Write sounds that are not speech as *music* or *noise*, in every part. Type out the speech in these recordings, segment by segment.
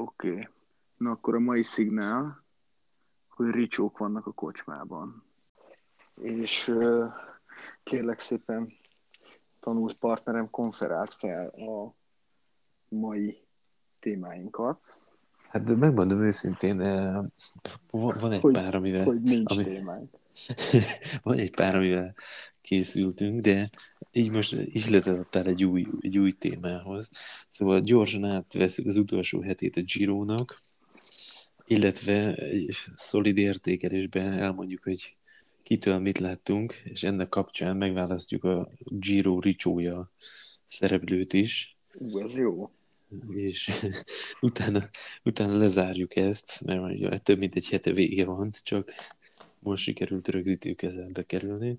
Oké. Okay. Na akkor a mai szignál, hogy ricsók vannak a kocsmában. És kérlek szépen tanult partnerem konferált fel a mai témáinkat. Hát megmondom őszintén, van egy hogy, pár, amivel... Hogy nincs ami, témánk. *laughs* van egy pár, amivel készültünk, de így most ihletett egy új, egy új témához. Szóval gyorsan átveszünk az utolsó hetét a Giro-nak, illetve egy szolid értékelésben elmondjuk, hogy kitől mit láttunk, és ennek kapcsán megválasztjuk a Giro Ricsója szereplőt is. Ú, ez jó. És *laughs* utána, utána lezárjuk ezt, mert mondjuk több mint egy hete vége van, csak most sikerült rögzítő kezelbe kerülni,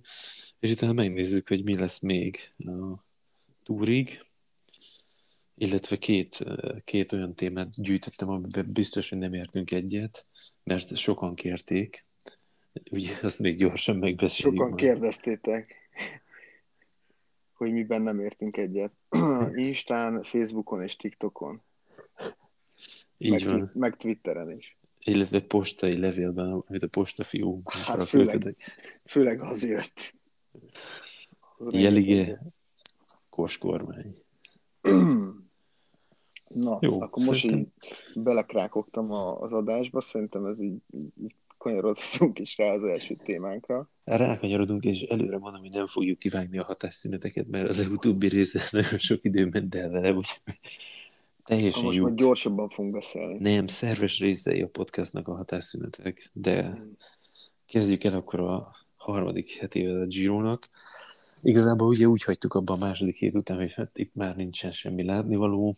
és utána megnézzük, hogy mi lesz még a túrig, illetve két, két olyan témát gyűjtöttem, amiben biztos, hogy nem értünk egyet, mert sokan kérték, ugye azt még gyorsan megbeszéljük. Sokan majd. kérdeztétek, hogy miben nem értünk egyet. *clears throat* Instán, Facebookon és TikTokon. Így meg, van. meg Twitteren is. Illetve postai levélben, amit a postafiúnkra Hát főleg, főleg azért. Az Jelige koskormány. *clears throat* Na, Jó, akkor most szerintem- így belekrákogtam az adásba, szerintem ez így, így, kanyarodhatunk is rá az első témánkra. Rákanyarodunk, és előre mondom, hogy nem fogjuk kivágni a hatásszüneteket, mert az utóbbi része *laughs* nagyon sok idő ment el vele, úgyhogy teljesen most jó. már gyorsabban fogunk beszélni. Nem, szerves részei a podcastnak a hatásszünetek, de kezdjük el akkor a harmadik hetével a Gironak. Igazából ugye úgy hagytuk abban a második hét után, hogy hát itt már nincsen semmi látnivaló.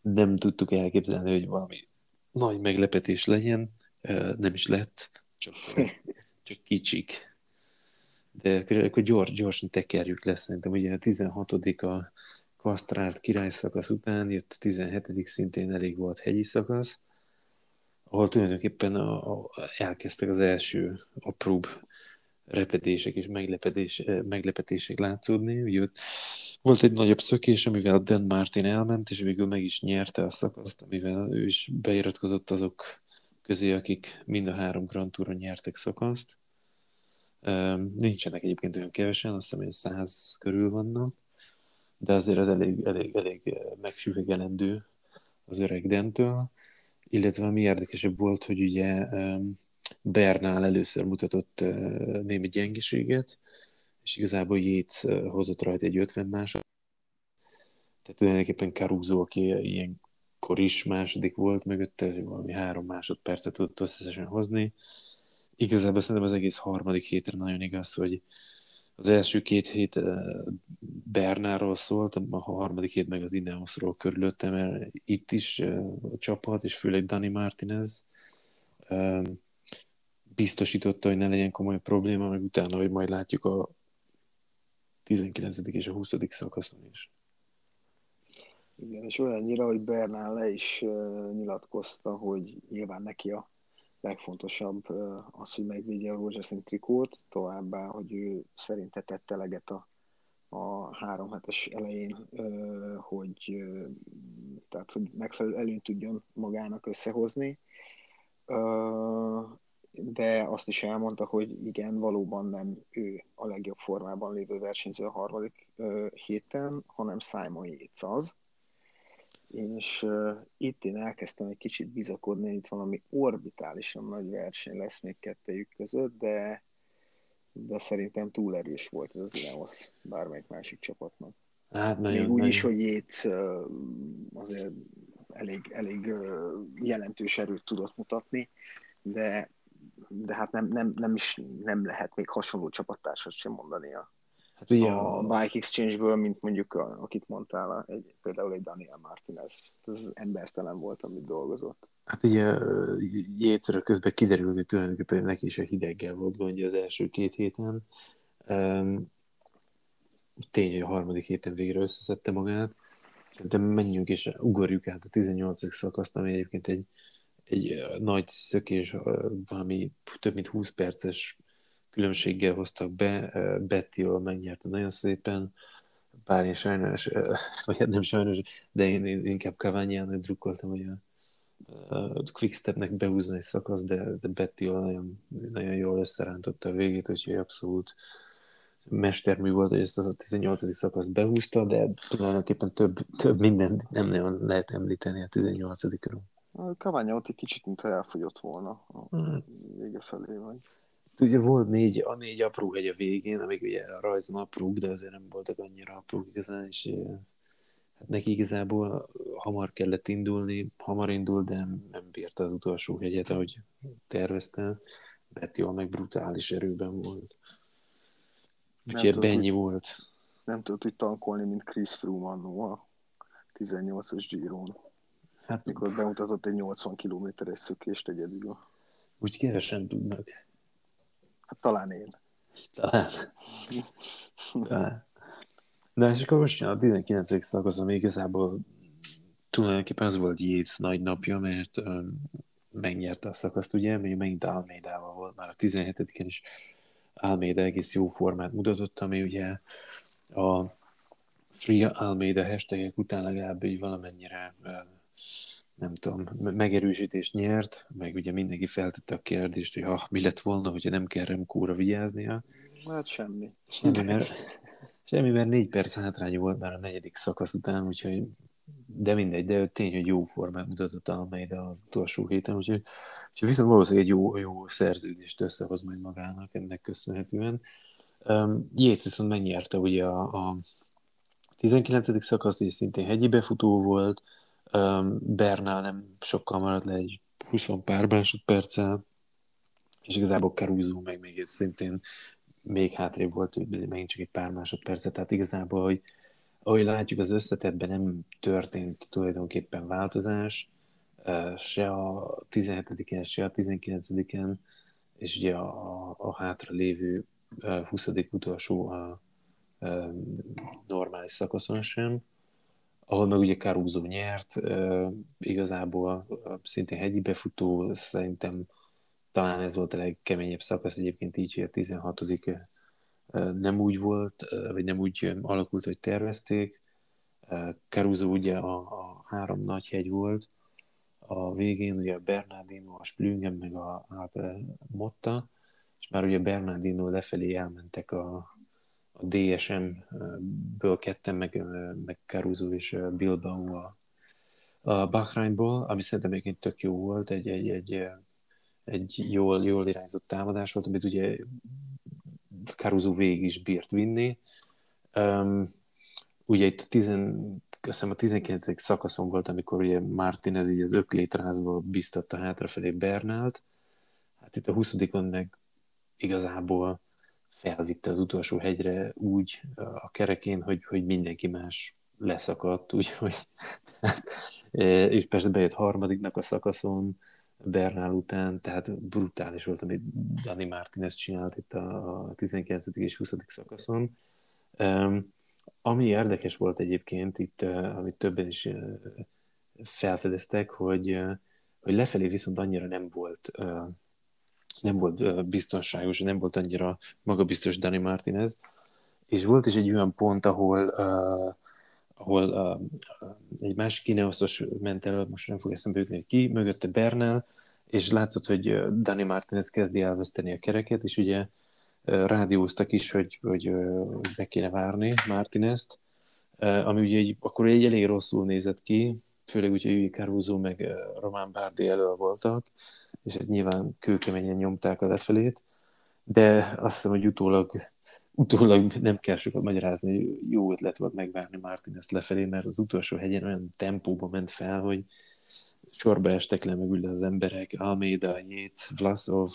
Nem tudtuk elképzelni, hogy valami nagy meglepetés legyen. Nem is lett, csak, *laughs* csak kicsik. De akkor, akkor gyors, gyorsan tekerjük le, szerintem ugye a 16 a kasztrált királyszakasz után jött a 17 szintén elég volt hegyi szakasz, ahol tulajdonképpen a, a, elkezdtek az első apróbb repedések és meglepedés, eh, meglepetések látszódni. Ugye volt egy nagyobb szökés, amivel Dan Martin elment, és végül meg is nyerte a szakaszt, amivel ő is beiratkozott azok közé, akik mind a három Grand Touron nyertek szakaszt. Um, nincsenek egyébként olyan kevesen, azt hiszem, hogy száz körül vannak, de azért az elég, elég, elég eh, megsüvegelendő az öreg Dentől. Illetve ami érdekesebb volt, hogy ugye Bernál először mutatott uh, némi gyengeséget, és igazából Yates uh, hozott rajta egy 50 másod. Tehát tulajdonképpen Caruso, aki ilyenkor is második volt, mögötte valami három másodpercet tudott összesen hozni. Igazából szerintem az egész harmadik hétre nagyon igaz, hogy az első két hét Bernáról szólt, a harmadik hét meg az Ineosról körülötte, mert itt is a csapat, és főleg Dani Martinez biztosította, hogy ne legyen komoly probléma, meg utána, hogy majd látjuk a 19. és a 20. szakaszon is. Igen, és olyannyira, hogy Bernál le is nyilatkozta, hogy nyilván neki a legfontosabb az, hogy megvédje a rózsaszín trikót, továbbá, hogy ő szerinte tett eleget a, a három hetes elején, hogy, tehát, hogy megfelelő előnyt tudjon magának összehozni. De azt is elmondta, hogy igen, valóban nem ő a legjobb formában lévő versenyző a harmadik héten, hanem Simon Yates az. És uh, itt én elkezdtem egy kicsit bizakodni, hogy itt valami orbitálisan nagy verseny lesz még kettejük között, de, de szerintem túl erős volt ez az Ineos bármelyik másik csapatnak. Hát Még nagyon, úgy nagyon. is, hogy Yates uh, azért elég, elég uh, jelentős erőt tudott mutatni, de de hát nem, nem, nem is nem lehet még hasonló csapattársat sem mondani a, Hát ugye a a, Bike Exchange-ből, mint mondjuk, a, akit mondtál, egy, például egy Daniel Martinez. Ez embertelen volt, amit dolgozott. hát ugye Jétszről közben kiderült, hogy tulajdonképpen neki is a hideggel volt gondja az első két héten. Um, tény, hogy a harmadik héten végre összeszedte magát. Szerintem menjünk és ugorjuk át a 18. szakaszt, ami egyébként egy, egy nagy szökés, valami több mint 20 perces különbséggel hoztak be. Ö, Betty-ól megnyerte nagyon szépen. bár én sajnos, *laughs* vagy hát nem sajnos, de én, én inkább Cavaniának drukkoltam, hogy a, a Quickstepnek behúzni egy szakasz, de, de Betty nagyon, nagyon jól összerántotta a végét, úgyhogy abszolút mestermű volt, hogy ezt az a 18. szakaszt behúzta, de tulajdonképpen több, több minden nem nagyon lehet említeni a 18-ról. Kaványa ott egy kicsit, mintha elfogyott volna a hmm. vége felé. Vagy. Ugye volt négy, a négy apró hegy a végén, amik ugye a rajzon aprók, de azért nem voltak annyira aprók igazán, és hát neki igazából hamar kellett indulni, hamar indul, de nem, nem bírta az utolsó hegyet, ahogy tervezte. Betty meg brutális erőben volt. Úgyhogy ennyi volt. Nem tudott úgy tankolni, mint Chris Froome annó a 18-as Giron. Hát, mikor bemutatott egy 80 kilométeres szökést egyedül. Úgy kevesen tudnak. Hát talán én. Talán. talán. De és akkor most a 19. szakasz, ami igazából tulajdonképpen az volt Yates nagy napja, mert um, megnyerte a szakaszt, ugye, még megint Almeidával volt már a 17-en is Almeida egész jó formát mutatott, ami ugye a Free Almeida hashtagek után legalább így valamennyire nem tudom, megerősítést nyert, meg ugye mindenki feltette a kérdést, hogy ha mi lett volna, hogyha nem kell Remkóra vigyáznia. Hát semmi. Semmi, mert, semmi, mert négy perc hátrány volt már a negyedik szakasz után, úgyhogy de mindegy, de tény, hogy jó formát mutatott Almeida az utolsó héten, úgyhogy, úgyhogy viszont valószínűleg egy jó, jó szerződést összehoz majd magának ennek köszönhetően. Um, Jéz viszont megnyerte ugye a, a 19. szakasz, és szintén hegyi befutó volt, Bernál nem sokkal maradt le egy 20 pár másodperccel, és igazából Caruso meg még szintén még hátrébb volt, megint csak egy pár másodpercet, tehát igazából, hogy ahogy látjuk, az összetetben nem történt tulajdonképpen változás, se a 17-en, se a 19-en, és ugye a, a, a hátra lévő 20. utolsó a, a normális szakaszon sem, ahol meg ugye Caruso nyert, igazából szintén hegyi befutó, szerintem talán ez volt a legkeményebb szakasz egyébként így, hogy a 16 nem úgy volt, vagy nem úgy alakult, hogy tervezték. Caruso ugye a, a három nagy hegy volt, a végén ugye a Bernardino, a Splüngen, meg a Alpe Motta, és már ugye Bernardino lefelé elmentek a, a DSM-ből ketten, meg, meg Caruso és Bilbao a, a Bahreinból, ami szerintem egyébként tök jó volt, egy, egy, egy, egy jól, jól irányzott támadás volt, amit ugye Caruso végig is bírt vinni. Um, ugye itt tizen, köszönöm, a 19. szakaszon volt, amikor ugye Martinez így az öklétrázva biztatta hátrafelé Bernált. Hát itt a 20 meg igazából felvitte az utolsó hegyre úgy a kerekén, hogy, hogy mindenki más leszakadt, úgyhogy *laughs* és persze bejött harmadiknak a szakaszon, Bernál után, tehát brutális volt, amit Dani Martinez csinált itt a 19. és 20. szakaszon. Ami érdekes volt egyébként itt, amit többen is uh, felfedeztek, hogy, hogy lefelé viszont annyira nem volt nem volt biztonságos, nem volt annyira magabiztos Dani Martinez, és volt is egy olyan pont, ahol uh, ahol uh, egy másik kineoszos ment el, most nem fog eszembe ki, mögötte Bernal, és látszott, hogy Dani Martinez kezdi elveszteni a kereket, és ugye rádióztak is, hogy, hogy, hogy be kéne várni Martinezt, ami ugye egy, akkor egy elég rosszul nézett ki, főleg úgy, hogy Caruso meg Román Bárdi elől voltak, és nyilván kőkeményen nyomták a lefelét, de azt hiszem, hogy utólag, utólag nem kell sokat magyarázni, hogy jó ötlet volt megvárni Martinezt lefelé, mert az utolsó hegyen olyan tempóba ment fel, hogy sorba estek le mögül az emberek, Almeida, Yates, Vlasov,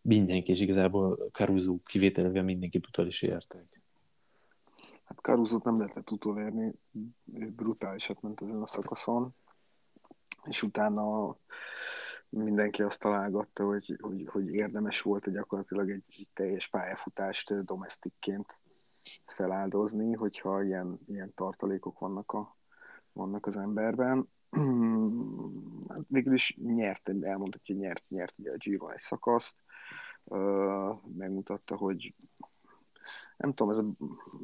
mindenki, és igazából Caruso kivételve mindenkit utol is értek. Hát caruso nem lehetett utolérni, brutálisat ment ezen a szakaszon, és utána mindenki azt találgatta, hogy, hogy, hogy érdemes volt gyakorlatilag egy, egy teljes pályafutást domestikként feláldozni, hogyha ilyen, ilyen tartalékok vannak, a, vannak az emberben. Hát végül is nyert, elmondhatja, hogy nyert, nyert ugye a Giro egy szakaszt, megmutatta, hogy nem tudom, ez a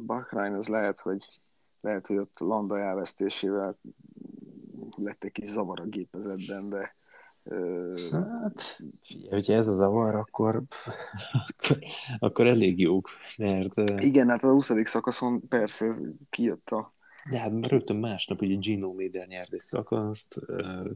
Bahrain, ez lehet, hogy lehet, hogy ott Landa elvesztésével lett egy kis zavar a gépezetben, de Hát, figyelj, hogyha ez a zavar, akkor, akkor, *laughs* akkor elég jók, mert... Igen, hát a 20. szakaszon persze ez kijött a... De hát rögtön másnap ugye Gino Méder nyert egy szakaszt,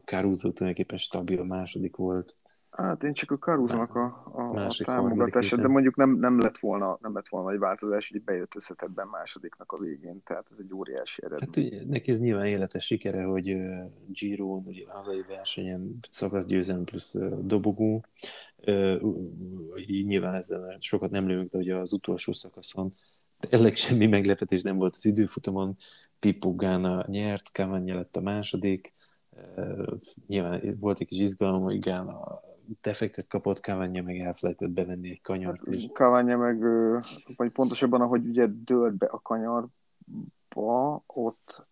Caruso tulajdonképpen stabil második volt, Hát én csak a Karuznak a, a, a támogatása, de mondjuk nem, nem, lett volna, nem lett volna egy változás, hogy bejött összetetben másodiknak a végén, tehát ez egy óriási eredmény. Hát ugye, neki ez nyilván életes sikere, hogy uh, giro ugye hazai versenyen szakaszgyőzelem plusz uh, dobogó, uh, így nyilván ezzel sokat nem lőünk, de ugye az utolsó szakaszon tényleg semmi meglepetés nem volt az időfutamon, Pippo Gána nyert, Cavagna lett a második, nyilván volt egy kis izgalom, hogy Gána defektet kapott, Kavanya meg elfelejtett bevenni egy kanyart. Hát, és... Kavanya meg, vagy pontosabban, ahogy ugye dőlt be a kanyarba, ott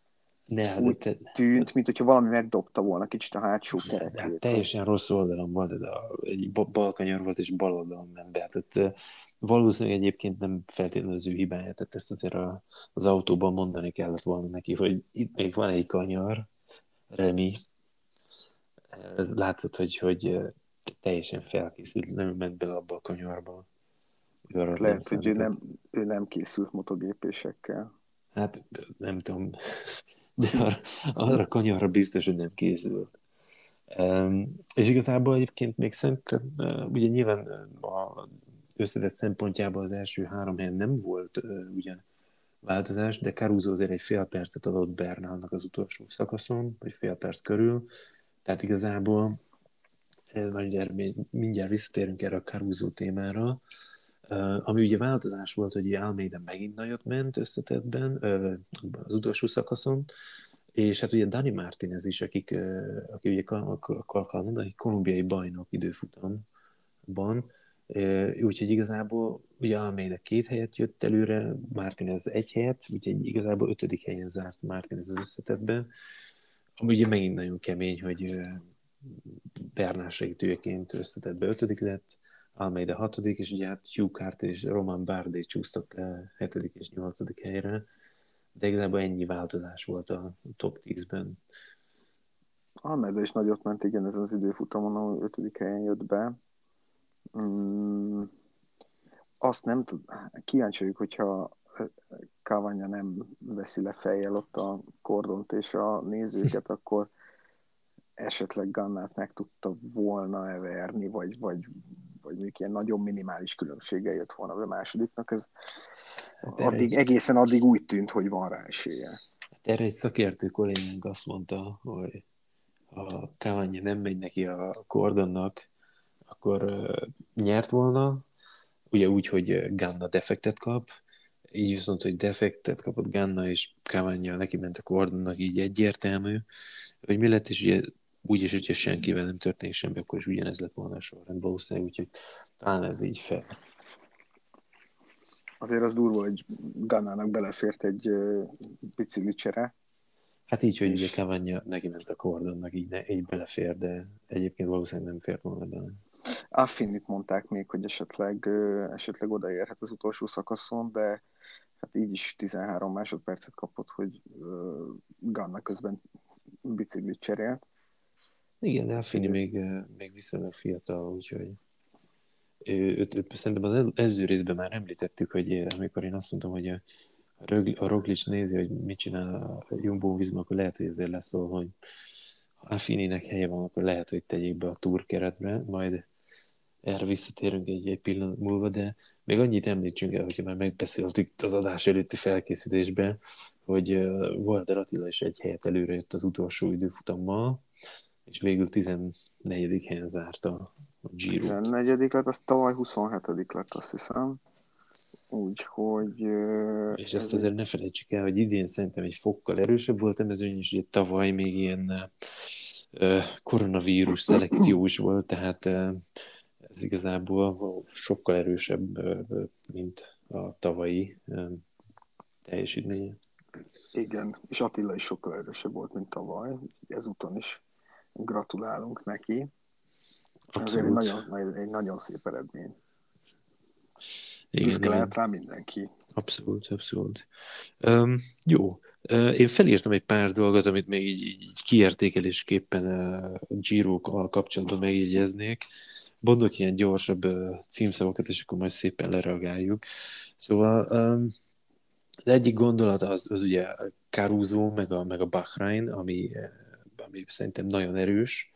ne, hát úgy te... tűnt, mint hogyha valami megdobta volna kicsit a hátsó kerekét. Hát teljesen rossz oldalon volt, de egy bal kanyar volt, és bal oldalon ment be. Tehát valószínűleg egyébként nem feltétlenül az ő hibája, tehát ezt azért a, az autóban mondani kellett volna neki, hogy itt még van egy kanyar, Remi, ez látszott, hogy, hogy teljesen felkészült, nem ment bele abba a kanyarba. Ő Lehet, hogy ő nem, ő nem készült motogépésekkel. Hát nem tudom, *laughs* de arra, arra kanyarra biztos, hogy nem készült. Um, és igazából egyébként még szerintem, uh, ugye nyilván a összetett szempontjában az első három helyen nem volt uh, ugyan változás, de Caruso azért egy fél percet adott Bernalnak az utolsó szakaszon, vagy fél perc körül, tehát igazából mindjárt, mindjárt visszatérünk erre a Caruso témára, ami ugye változás volt, hogy Almeida megint nagyot ment összetettben az utolsó szakaszon, és hát ugye Dani Martinez is, akik, aki ugye kanadai, kolumbiai bajnok időfutamban, úgyhogy igazából ugye Almeida két helyet jött előre, Martinez egy helyet, úgyhogy igazából ötödik helyen zárt Martinez az összetetben, ami ugye megint nagyon kemény, hogy Bernár segítőjeként összetett be ötödik lett, Almeida hatodik, és ugye hát Hugh Carter és Roman Bardet csúsztak le hetedik és nyolcadik helyre, de igazából ennyi változás volt a top 10-ben. Almeida is nagyot ment, igen, ez az időfutamon, ahol ötödik helyen jött be. Mm, azt nem tud, kíváncsi vagyok, hogyha Kavanya nem veszi le fejjel ott a kordont és a nézőket, *laughs* akkor esetleg Gannát meg tudta volna verni, vagy, vagy, vagy még ilyen nagyon minimális különbséggel jött volna a másodiknak, ez hát addig, egy... egészen addig úgy tűnt, hogy van rá esélye. Hát erre egy szakértő kollégánk azt mondta, hogy ha Kavanya nem megy neki a kordonnak, akkor uh, nyert volna, ugye úgy, hogy Ganna defektet kap, így viszont, hogy defektet kapott Ganna, és Kavanya neki ment a kordonnak, így egyértelmű, hogy mi lett, és ugye úgyis, hogyha senkivel nem történik semmi, akkor is ugyanez lett volna a sorrend valószínűleg, úgyhogy talán ez így fel. Azért az durva, hogy Gannának belefért egy uh, bicikli csere. Hát így, hogy ugye Cavagna neki ment a kordonnak, így, ne, így belefér, de egyébként valószínűleg nem fért volna bele. Affinit mondták még, hogy esetleg, uh, esetleg odaérhet az utolsó szakaszon, de hát így is 13 másodpercet kapott, hogy uh, Ganna közben biciklit cserélt. Igen, de Fini még, még viszonylag fiatal, úgyhogy őt, őt szerintem az előző részben már említettük, hogy amikor én azt mondtam, hogy a, a Roglic nézi, hogy mit csinál a Jumbo Visma, akkor lehet, hogy ezért lesz szó, hogy ha Fininek helye van, akkor lehet, hogy tegyék be a túr keretbe, majd erre visszatérünk egy, egy pillanat múlva, de még annyit említsünk el, hogyha már megbeszéltük az adás előtti felkészítésben, hogy Walter Attila is egy helyet előre jött az utolsó időfutammal, és végül 14. helyen zárta a Giro. 14. lett, az tavaly 27. lett, azt hiszem. Úgyhogy... És ezt azért ne felejtsük el, hogy idén szerintem egy fokkal erősebb volt a mezőny, és ugye tavaly még ilyen koronavírus szelekciós volt, tehát ez igazából sokkal erősebb, mint a tavalyi teljesítménye. Igen, és Attila is sokkal erősebb volt, mint tavaly, ezúton is gratulálunk neki. Abszolút. Ez egy nagyon, egy nagyon szép eredmény. Igen, lehet rá mindenki. Abszolút, abszolút. Um, jó, én felírtam egy pár dolgot, amit még így, így kiértékelésképpen a Giro-kkal kapcsolatban megjegyeznék. Mondok ilyen gyorsabb címszavakat, és akkor majd szépen lereagáljuk. Szóval az egyik gondolat az, az ugye Caruso, meg a, meg a Bahrain, ami, ami szerintem nagyon erős,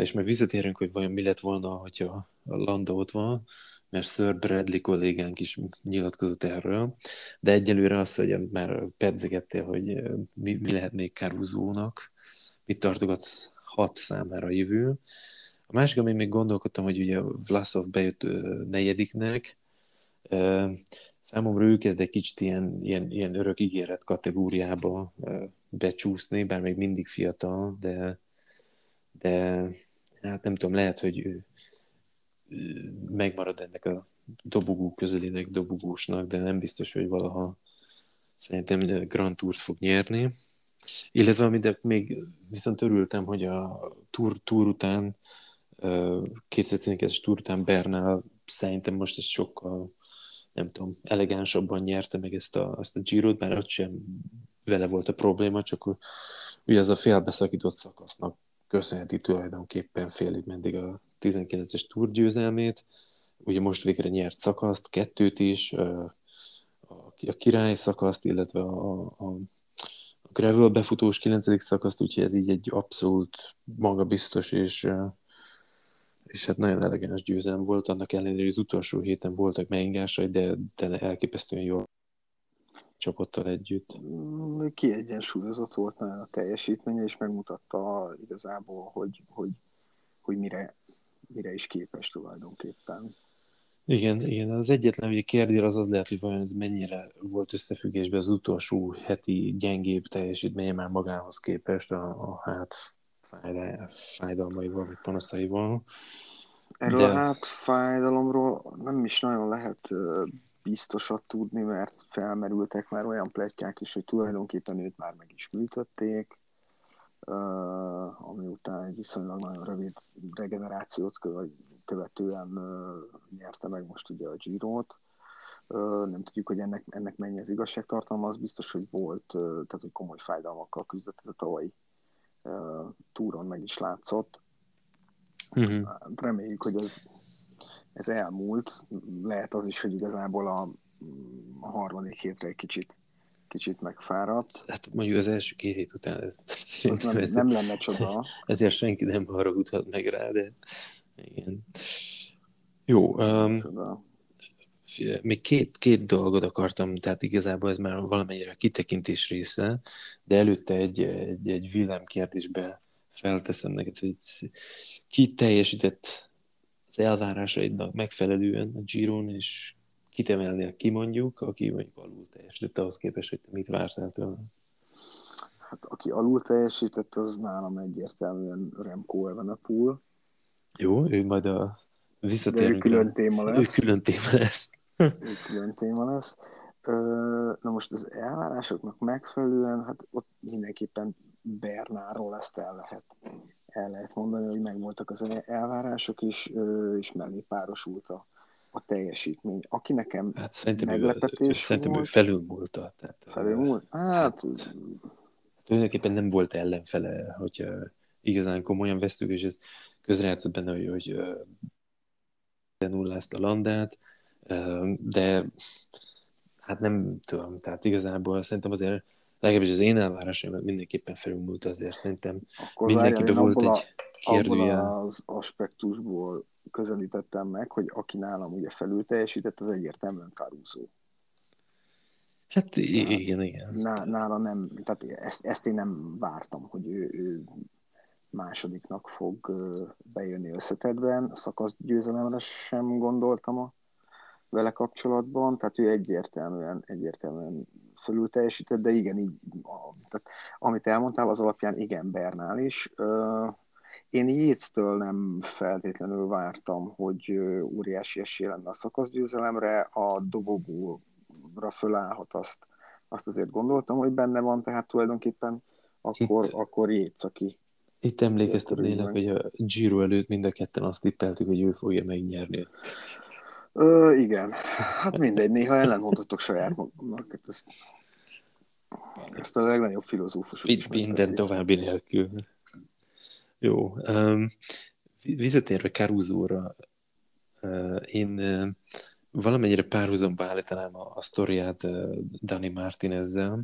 és majd visszatérünk, hogy vajon mi lett volna, hogyha a Landa ott van, mert Sir Bradley kollégánk is nyilatkozott erről, de egyelőre az, hogy már pedzegettél, hogy mi, mi lehet még Caruso-nak, mit tartogat hat számára a jövő. A másik, amit még gondolkodtam, hogy ugye Vlasov bejött negyediknek, számomra ő kezd egy kicsit ilyen, ilyen, ilyen örök ígéret kategóriába becsúszni, bár még mindig fiatal, de, de hát nem tudom, lehet, hogy ő, megmarad ennek a dobogó közelének dobogósnak, de nem biztos, hogy valaha szerintem Grand Tours fog nyerni. Illetve amit még viszont örültem, hogy a tour, tour után 2019-es tour után Bernal szerintem most ez sokkal nem tudom, elegánsabban nyerte meg ezt a, ezt a Girot, bár ott sem vele volt a probléma, csak ugye az a félbeszakított szakasznak köszönheti tulajdonképpen félig meddig a 19-es túrgyőzelmét. Ugye most végre nyert szakaszt, kettőt is, a király szakaszt, illetve a, a, gravel befutós 9. szakaszt, úgyhogy ez így egy abszolút magabiztos és, és hát nagyon elegáns győzelem volt, annak ellenére, hogy az utolsó héten voltak megingásai, de, de elképesztően jó csapattal együtt. Mm, kiegyensúlyozott volt a teljesítménye, és megmutatta igazából, hogy, hogy, hogy mire, mire is képes tulajdonképpen. Igen, igen, az egyetlen ugye kérdés az az lehet, hogy vajon ez mennyire volt összefüggésben az utolsó heti gyengébb teljesítménye már magához képest a, a hát fájdalmaival vagy panaszaival. Erről De... a hát fájdalomról nem is nagyon lehet biztosat tudni, mert felmerültek már olyan pletykák is, hogy tulajdonképpen őt már meg is műtötték, ami után egy viszonylag nagyon rövid regenerációt követően nyerte meg most ugye a Giro-t. Nem tudjuk, hogy ennek, ennek mennyi az igazságtartalma, az biztos, hogy volt, tehát hogy komoly fájdalmakkal küzdött ez a tavalyi túron meg is látszott. Uh-huh. Reméljük, hogy ez, ez elmúlt. Lehet az is, hogy igazából a, a harmadik hétre egy kicsit kicsit megfáradt. Hát mondjuk az első két hét után ez, ez nem, ez, nem lenne csoda. Ezért senki nem haragudhat meg rá, de igen. Jó. Um, még két, két dolgot akartam, tehát igazából ez már valamennyire kitekintés része, de előtte egy, egy, egy villámkérdésbe felteszem neked, hogy ki teljesített az elvárásaidnak megfelelően a Giron, és kit emelnél ki mondjuk, aki mondjuk alul teljesített ahhoz képest, hogy te mit vártál tőle? Hát aki alul teljesített, az nálam egyértelműen Remco Evenepoel. Jó, ő majd a visszatérünk. De ő külön téma lesz. Ő külön téma lesz. ő külön téma lesz. Na most az elvárásoknak megfelelően, hát ott mindenképpen Bernáról ezt el lehet, el lehet mondani, hogy megvoltak az elvárások, is, és mellé párosult a, a teljesítmény. Aki nekem hát szerintem meglepetés ő, szerintem volt, ő felülmúlta. Tehát, felülmúlt? Hát, hát tulajdonképpen nem volt ellenfele, hogy igazán komolyan vesztük, és ez közrejátszott benne, hogy, hogy nullázt a landát, de hát nem tudom, tehát igazából szerintem azért legalábbis az én elvárásom mindenképpen felülmúlt azért szerintem Akkor mindenkiben volt egy kérdője. az aspektusból közelítettem meg, hogy aki nálam ugye felül teljesített, az egyértelműen Caruso. Hát igen, igen. Nála nem, tehát ezt, ezt én nem vártam, hogy ő, ő másodiknak fog bejönni összetetben. Szakasz győzelemre sem gondoltam a vele kapcsolatban, tehát ő egyértelműen, egyértelműen fölül teljesített, de igen, így, tehát, amit elmondtál, az alapján igen, Bernál is. Én Jéztől nem feltétlenül vártam, hogy óriási esély lenne a szakaszgyőzelemre, a dobogóra fölállhat azt, azt azért gondoltam, hogy benne van, tehát tulajdonképpen akkor, Itt... akkor Jéz, aki, itt emlékeztetnélek, hogy a Giro előtt mind a ketten azt tippeltük, hogy ő fogja megnyerni Ö, igen. Hát mindegy, néha ellentmondhatok saját magamnak. Hát ezt, ezt a legnagyobb filozófusok is Minden további nélkül. Jó. Um, visszatérve Caruso-ra, uh, én uh, valamennyire párhuzamba állítanám a, a sztoriát uh, Dani Martinezzel,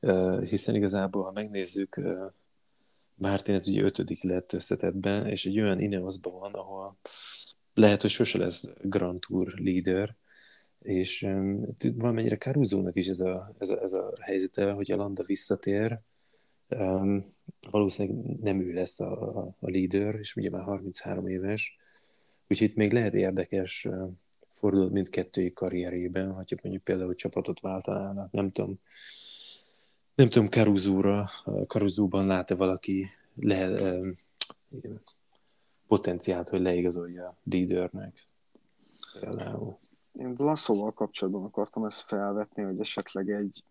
uh, hiszen igazából, ha megnézzük, uh, Martinez ugye ötödik lett összetettben, és egy olyan Ineosban van, ahol lehet, hogy sose lesz Grand Tour leader, és um, valamennyire Caruso-nak is ez a, ez a, ez a helyzete, hogy a Landa visszatér, um, valószínűleg nem ő lesz a, a, leader, és ugye már 33 éves, úgyhogy itt még lehet érdekes uh, fordulat mindkettői karrierében, hogyha mondjuk például csapatot váltanának, nem tudom, nem tudom, Caruso-ra, Caruso-ban lát-e valaki le, um, potenciált, hogy leigazolja a leadernek. Például. Én Blaszóval kapcsolatban akartam ezt felvetni, hogy esetleg egy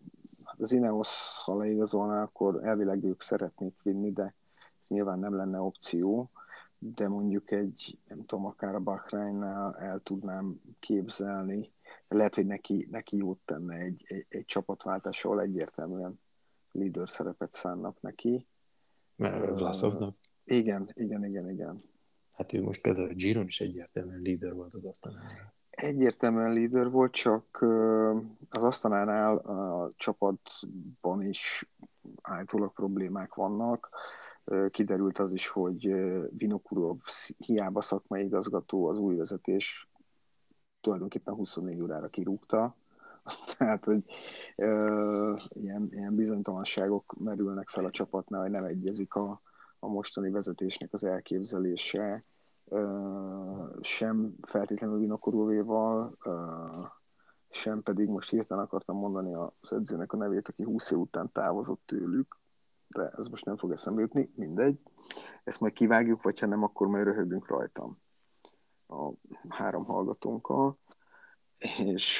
az Ineos, ha leigazolná, akkor elvileg ők szeretnék vinni, de ez nyilván nem lenne opció, de mondjuk egy, nem tudom, akár a Bahrainnál el tudnám képzelni, lehet, hogy neki, neki jót tenne egy, egy, egy csapatváltás, ahol egyértelműen leader szerepet szánnak neki. Mert Vlaszovnak? Uh, igen, igen, igen, igen. Hát ő most például a Giron is egyértelműen líder volt az asztalánál. Egyértelműen líder volt, csak az asztalánál a csapatban is állítólag problémák vannak. Kiderült az is, hogy Vinokurov hiába szakmai igazgató, az új vezetés tulajdonképpen 24 órára kirúgta. *laughs* Tehát, hogy ö, ilyen, ilyen bizonytalanságok merülnek fel a csapatnál, hogy nem egyezik a, a mostani vezetésnek az elképzelése sem feltétlenül Vinokoróvéval, sem pedig most hirtelen akartam mondani az edzőnek a nevét, aki 20 év után távozott tőlük, de ez most nem fog eszembe jutni, mindegy. Ezt majd kivágjuk, vagy ha nem, akkor majd röhögünk rajtam a három hallgatónkkal. És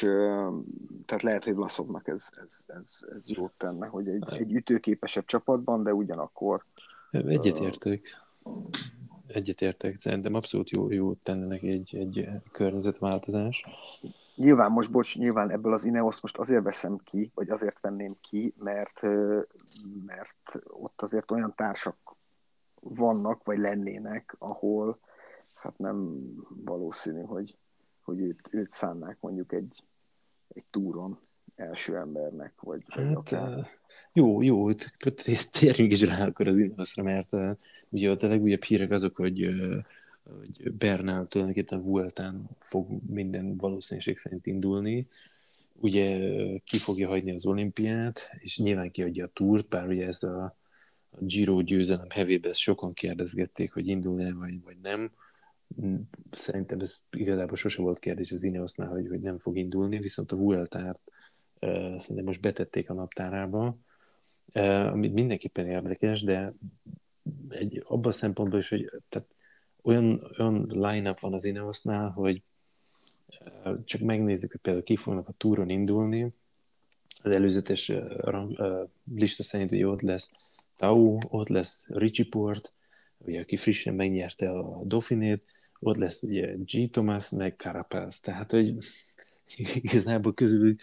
tehát lehet, hogy Laszoknak ez, ez, ez, ez jót tenne, hogy egy, egy ütőképesebb csapatban, de ugyanakkor Egyetértek. Egyetértek. Szerintem abszolút jó, jó tenne neki egy, egy környezetváltozás. Nyilván most, bocs, nyilván ebből az Ineos most azért veszem ki, vagy azért venném ki, mert, mert ott azért olyan társak vannak, vagy lennének, ahol hát nem valószínű, hogy, hogy őt, őt szánnák mondjuk egy, egy túron első embernek, vagy, vagy hát, akár jó, jó, térjünk is rá akkor az Ineosra, mert uh, ugye a legújabb hírek azok, hogy, uh, hogy Bernal tulajdonképpen Vueltán fog minden valószínűség szerint indulni. Ugye ki fogja hagyni az olimpiát, és nyilván kiadja a túrt, bár ugye ez a, a Giro győzelem hevében sokan kérdezgették, hogy indul-e vagy, vagy nem. Szerintem ez igazából sose volt kérdés az Ineosnál, hogy, hogy nem fog indulni, viszont a Vueltát uh, szerintem most betették a naptárába, ami mindenképpen érdekes, de egy, abban a szempontból is, hogy tehát olyan, olyan line-up van az Ineosnál, hogy csak megnézzük, hogy például ki fognak a túron indulni, az előzetes lista szerint, hogy ott lesz Tau, ott lesz Richie Port, ugye, aki frissen megnyerte a Dauphinét, ott lesz ugye G. Thomas, meg Carapaz, tehát, hogy *laughs* igazából közül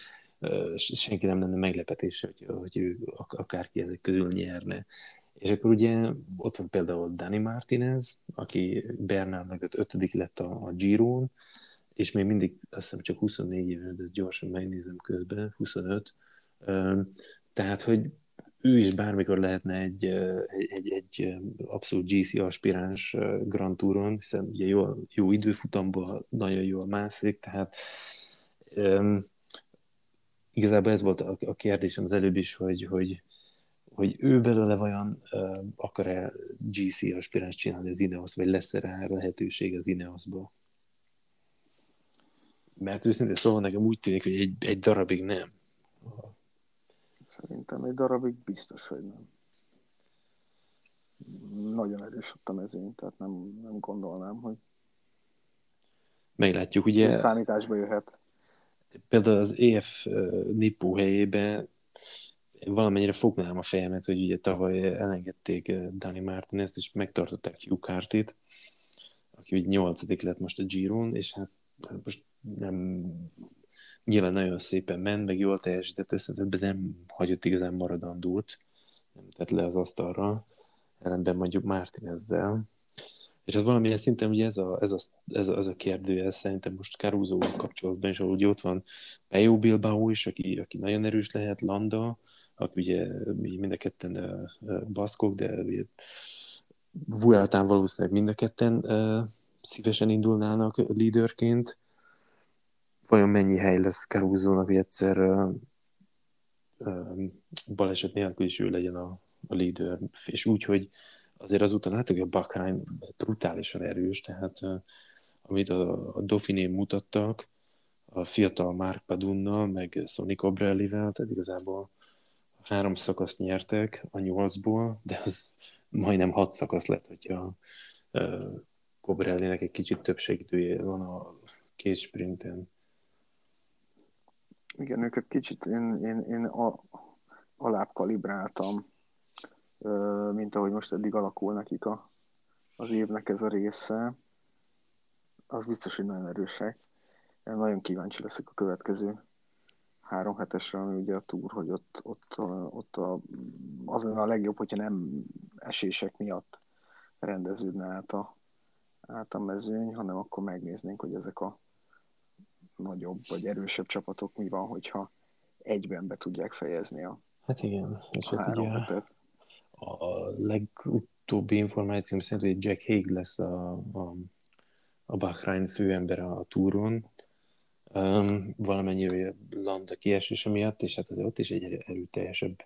senki nem lenne meglepetés, hogy, hogy ő akárki ezek közül nyerne. És akkor ugye ott van például Dani Martinez, aki Bernal mögött ötödik lett a, a Giron, és még mindig azt hiszem csak 24 éves, de ezt gyorsan megnézem közben, 25. Tehát, hogy ő is bármikor lehetne egy, egy, egy, egy abszolút GC aspiráns Grand Touron, hiszen ugye jó, jó időfutamból nagyon jól mászik, tehát igazából ez volt a, a kérdésem az előbb is, hogy, hogy, hogy ő belőle vajon uh, akar-e GC aspiráns csinálni az Ineos, vagy lesz-e rá lehetőség az Ineosból? Mert őszintén szóval nekem úgy tűnik, hogy egy, egy darabig nem. Szerintem egy darabig biztos, hogy nem. Nagyon erős ott a mezőny, tehát nem, nem gondolnám, hogy meglátjuk, ugye... Számításba jöhet például az EF Nippo helyében valamennyire fognám a fejemet, hogy ugye tavaly elengedték Dani Martinez-t, és megtartották Hugh Cartit, aki ugye nyolcadik lett most a Giron, és hát most nem nyilván nagyon szépen ment, meg jól teljesített összetett, de nem hagyott igazán maradandót, nem tett le az asztalra, ellenben mondjuk Martinezzel. És az valamilyen szinten ugye ez a, ez a, ez a, ez a kérdő, szerintem most Caruso kapcsolatban is, ahogy ott van Pejo Bilbao is, aki, aki nagyon erős lehet, Landa, aki ugye mind a ketten baszkok, de ugye Vueltán valószínűleg mind a ketten szívesen indulnának líderként. Vajon mennyi hely lesz Caruso-nak, hogy egyszer baleset nélkül is ő legyen a, a líder, és úgy, hogy azért azután láttuk, hogy a Bahrain brutálisan erős, tehát amit a, a Dauphiné mutattak, a fiatal Mark Padunnal, meg Sonny Cobrellivel, tehát igazából három szakaszt nyertek a nyolcból, de az majdnem hat szakasz lett, hogyha uh, Cobrellinek egy kicsit több segítője van a két sprinten. Igen, őket kicsit én, én, én a, alább kalibráltam, mint ahogy most eddig alakul nekik a, az évnek ez a része. Az biztos, hogy nagyon erősek. Én nagyon kíváncsi leszek a következő három hetesre, ami ugye a túr, hogy ott, ott, ott a, az a legjobb, hogyha nem esések miatt rendeződne át a, át a mezőny, hanem akkor megnéznénk, hogy ezek a nagyobb vagy erősebb csapatok mi van, hogyha egyben be tudják fejezni a, hát igen, és a hát három ugye hetet. A legutóbbi információm szerint, hogy Jack Haig lesz a, a, a Bahrain főember a túron, um, valamennyire Landa kiesése miatt, és hát azért ott is egy erőteljesebb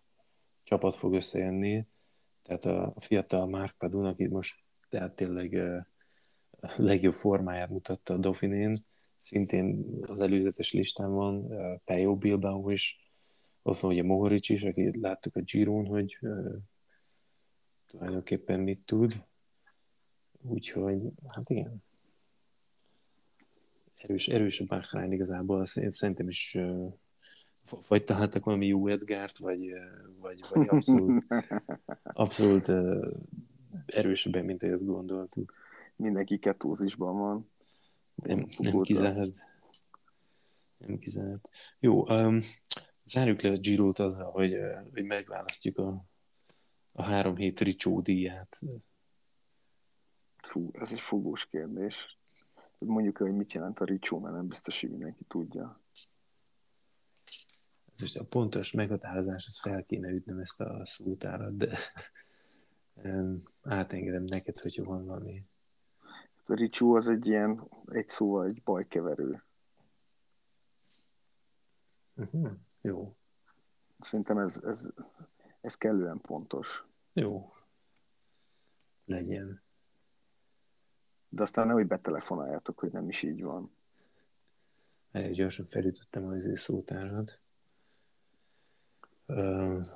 csapat fog összejönni. Tehát a fiatal Mark Padun, aki most tehát tényleg a legjobb formáját mutatta a Dauphinén, szintén az előzetes listán van, Pejo Bilbao is, ott van ugye Mohoric is, aki láttuk a Giron, hogy uh, tulajdonképpen mit tud. Úgyhogy, hát igen, erős, erős a Bahrain igazából, szerintem is vagy találtak valami jó Edgárt, vagy, vagy, vagy abszolút, *laughs* abszolút erősebben, mint ahogy ezt gondoltuk. Mindenki ketózisban van. Nem, nem kizárt. Nem kizárt. Jó, um, zárjuk le a Girot azzal, hogy, hogy megválasztjuk a, a három hét Ricsó díját. Fú, ez egy fogós kérdés. Mondjuk, hogy mit jelent a Ricsó, mert nem biztos, hogy mindenki tudja. Most a pontos meghatározás, az fel kéne ütnöm ezt a szótárat, de átengedem neked, hogyha van valami. A Ricsó az egy ilyen, egy szóval egy bajkeverő. Uh-huh. Jó. Szerintem ez, ez, ez kellően pontos. Jó. Legyen. De aztán nehogy betelefonáljátok, hogy nem is így van. Elég gyorsan felütöttem az izé szótárat. Uh,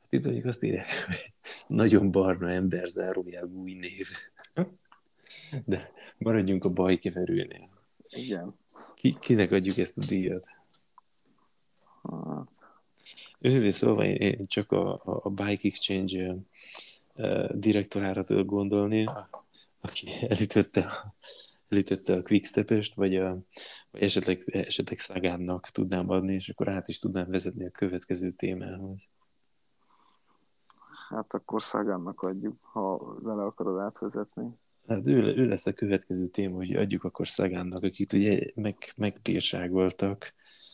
hát itt mondjuk azt írják, hogy nagyon barna ember zárójelű új név. De maradjunk a bajkeverőnél. Igen. Ki, kinek adjuk ezt a díjat? Hát. Őszintén szóval én csak a, a, a Bike Exchange direktorára tudok gondolni, aki elütötte, elütötte a quickstep vagy, a, vagy esetleg, esetleg Szagánnak tudnám adni, és akkor át is tudnám vezetni a következő témához. Hát akkor Szagánnak adjuk, ha vele akarod átvezetni. Hát ő, ő lesz a következő téma, hogy adjuk akkor Szagánnak, akit ugye meg, megbírságoltak Uh,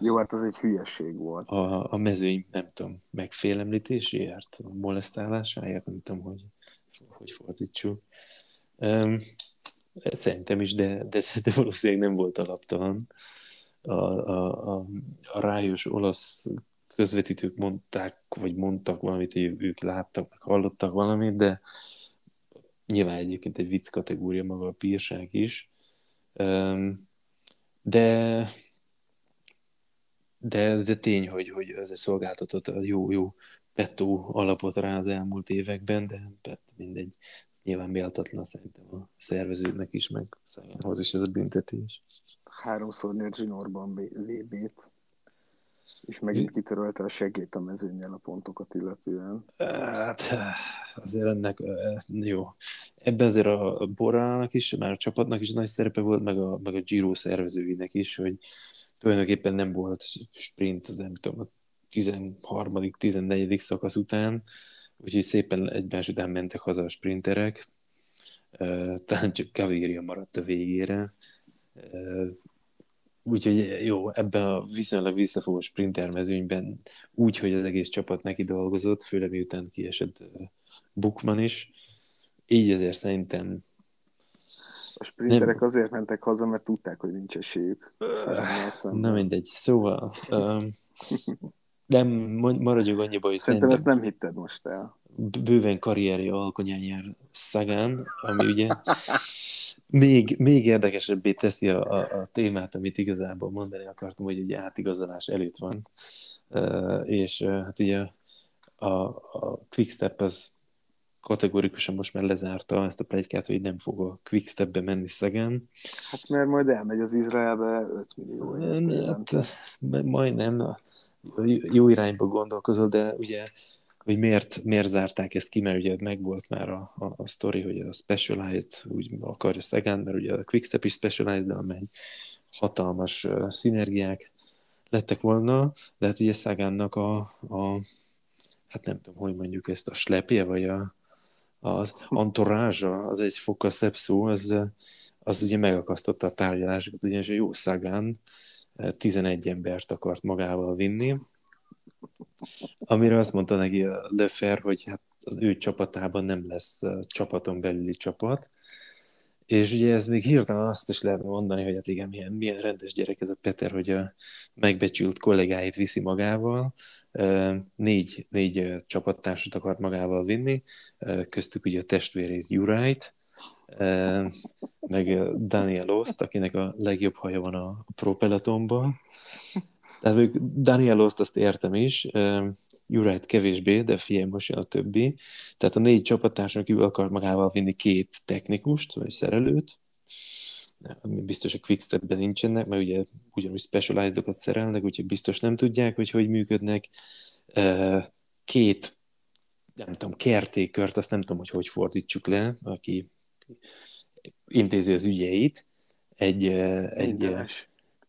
Jó, hát az egy hülyeség volt. A, a mezőny, nem tudom, megfélemlítéséért, a molesztálásáért, nem tudom, hogy, hogy fordítsuk. Um, szerintem is, de, de, de valószínűleg nem volt alaptalan. A, a, a, a rájos olasz közvetítők mondták, vagy mondtak valamit, hogy ők láttak, meg hallottak valamit, de nyilván egyébként egy vicc kategória maga a bírság is. Um, de de, de tény, hogy, hogy ez szolgáltatott a jó, jó petó alapot rá az elmúlt években, de hát mindegy, ez nyilván méltatlan szerintem a szervezőknek is, meg Szájánhoz is ez a büntetés. Háromszor nyert zsinórban VB-t, és megint kitörölte a segét a mezőnyel a pontokat illetően. Hát azért ennek jó. ebben azért a Borának is, már a csapatnak is nagy szerepe volt, meg a, meg a Giro szervezőinek is, hogy tulajdonképpen nem volt sprint, nem tudom, a 13 14 szakasz után, úgyhogy szépen egymás után mentek haza a sprinterek, talán csak Gaviria maradt a végére, Úgyhogy jó, ebben a viszonylag visszafogó sprinter mezőnyben úgy, hogy az egész csapat neki dolgozott, főleg miután kiesett Bukman is, így azért szerintem a sprinterek nem... azért mentek haza, mert tudták, hogy nincs esélyük. Na mindegy. Szóval um, *laughs* nem maradjunk annyiba, hogy szerintem, szerintem ezt nem hitted most el. Bőven karrierje alkonyán jár Szagán, ami ugye még, még érdekesebbé teszi a, a, a témát, amit igazából mondani akartam, hogy ugye átigazolás előtt van. Uh, és uh, hát ugye a, a Quickstep az kategorikusan most már lezárta ezt a plegykát, hogy nem fog a Quickstepbe menni Szegen. Hát mert majd elmegy az Izraelbe 5 millió. Hát, majdnem jó irányba gondolkozol, de ugye hogy miért, miért zárták ezt ki, mert ugye megvolt már a, a, a sztori, hogy a Specialized úgy akarja Szegán, mert ugye a Quickstep is Specialized, amely hatalmas uh, szinergiák lettek volna, lehet ugye Szegánnak a, a hát nem tudom, hogy mondjuk ezt a slepje, vagy a, az antorázsa, az egy fokkal szebb szó, az, az ugye megakasztotta a tárgyalásokat, ugyanis a jó Szagán 11 embert akart magával vinni, amire azt mondta neki Lefer, hogy hát az ő csapatában nem lesz csapaton belüli csapat, és ugye ez még hirtelen azt is lehet mondani, hogy hát igen, milyen, milyen rendes gyerek ez a Peter, hogy a megbecsült kollégáit viszi magával. Négy, négy csapattársat akart magával vinni, köztük ugye a testvérét Jurajt, meg Daniel Ost, akinek a legjobb haja van a Pro Pelotonban. Tehát Daniel Ost azt értem is, Jurajt kevésbé, de figyelj, most jön a többi. Tehát a négy csapattársnak kívül akar magával vinni két technikust, vagy szerelőt, ami biztos a Quickstepben nincsenek, mert ugye ugyanúgy specialized szerelnek, úgyhogy biztos nem tudják, hogy hogy működnek. Két, nem tudom, kertékört, azt nem tudom, hogy hogy fordítsuk le, aki intézi az ügyeit, egy, egy,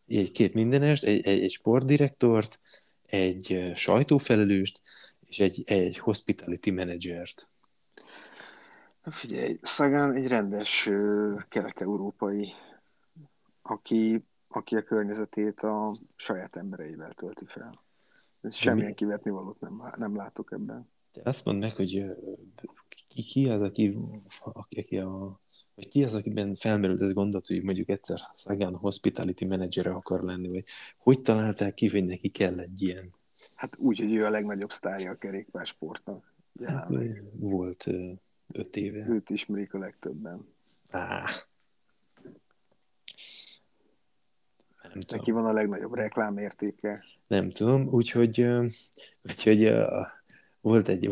egy két mindenest, egy, egy, egy sportdirektort, egy sajtófelelőst, és egy, egy hospitality managert. Figyelj, Szagán egy rendes kelet-európai, aki, aki a környezetét a saját embereivel tölti fel. Semmilyen kivetni valót nem, nem látok ebben. Te azt mondd meg, hogy ki, ki az, aki, aki a, vagy ki az, akiben felmerült ez gondot, hogy mondjuk egyszer Szagán hospitality manager akar lenni, vagy hogy találták ki, hogy neki kell egy ilyen? Hát úgy, hogy ő a legnagyobb sztárja a kerékpársportnak. Hát, volt öt éve. Őt ismerik a legtöbben. Á. Nem tudom. Neki van a legnagyobb reklámértéke. Nem tudom, úgyhogy, úgyhogy uh, volt egy...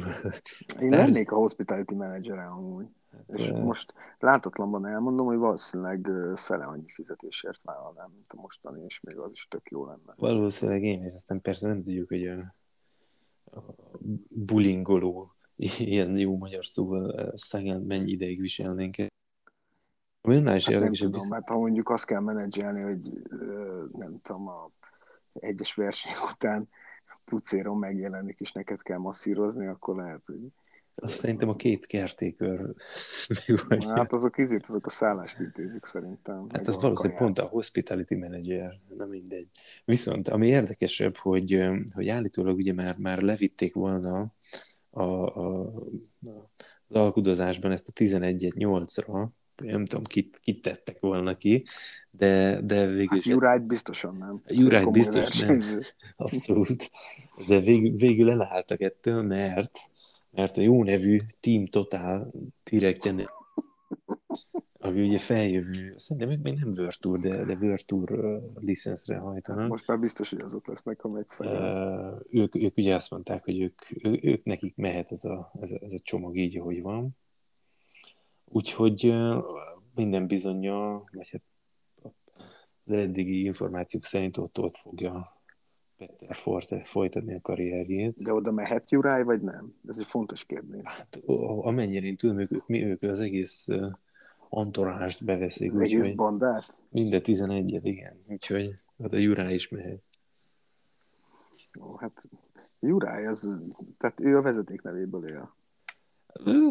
Én lennék a hospitality manager amúgy. Hát, és most látatlanban elmondom, hogy valószínűleg fele annyi fizetésért vállalnám, mint a mostani, és még az is tök jó lenne. Valószínűleg én, és aztán persze nem tudjuk, hogy a, a bulingoló ilyen jó magyar szóval Szegán mennyi ideig viselnénk. Annál is hát érdekes, nem tudom, mert ha mondjuk azt kell menedzselni, hogy nem tudom, a egyes versenyek *laughs* után pucéron megjelenik, és neked kell masszírozni, akkor lehet, hogy... Azt szerintem a két kertékör *laughs* Hát azok izét, azok a szállást intézik szerintem. Hát az valószínűleg pont a hospitality manager, nem mindegy. Viszont ami érdekesebb, hogy, hogy állítólag ugye már, már levitték volna a, a, az alkudozásban ezt a 11 8-ra, nem tudom, kit, kit tettek volna ki, de, de végül hát is... Jurájt biztosan nem. Jurájt biztos nem. Abszolút. De végül, végül elálltak ettől, mert, mert a jó nevű Team Total direkt aki ugye feljövő, szerintem még nem Tour, de, de Tour uh, licenszre hajtanak. Most már biztos, hogy azok lesznek, ha megy uh, ők, ők ugye azt mondták, hogy ők, ő, ők nekik mehet ez a, ez, a, ez a csomag így, ahogy van. Úgyhogy uh, minden bizonyja, vagy hát az eddigi információk szerint ott, ott fogja Peter Forte folytatni a karrierjét. De oda mehet Juráj, vagy nem? Ez egy fontos kérdés. Hát amennyire én tudom, ők, mi ők az egész antorást beveszik. Az egész úgy, bandát? Minden 11 igen. Úgyhogy hát a Juráj is mehet. Ó, hát Juráj, az, tehát ő a vezeték nevéből él.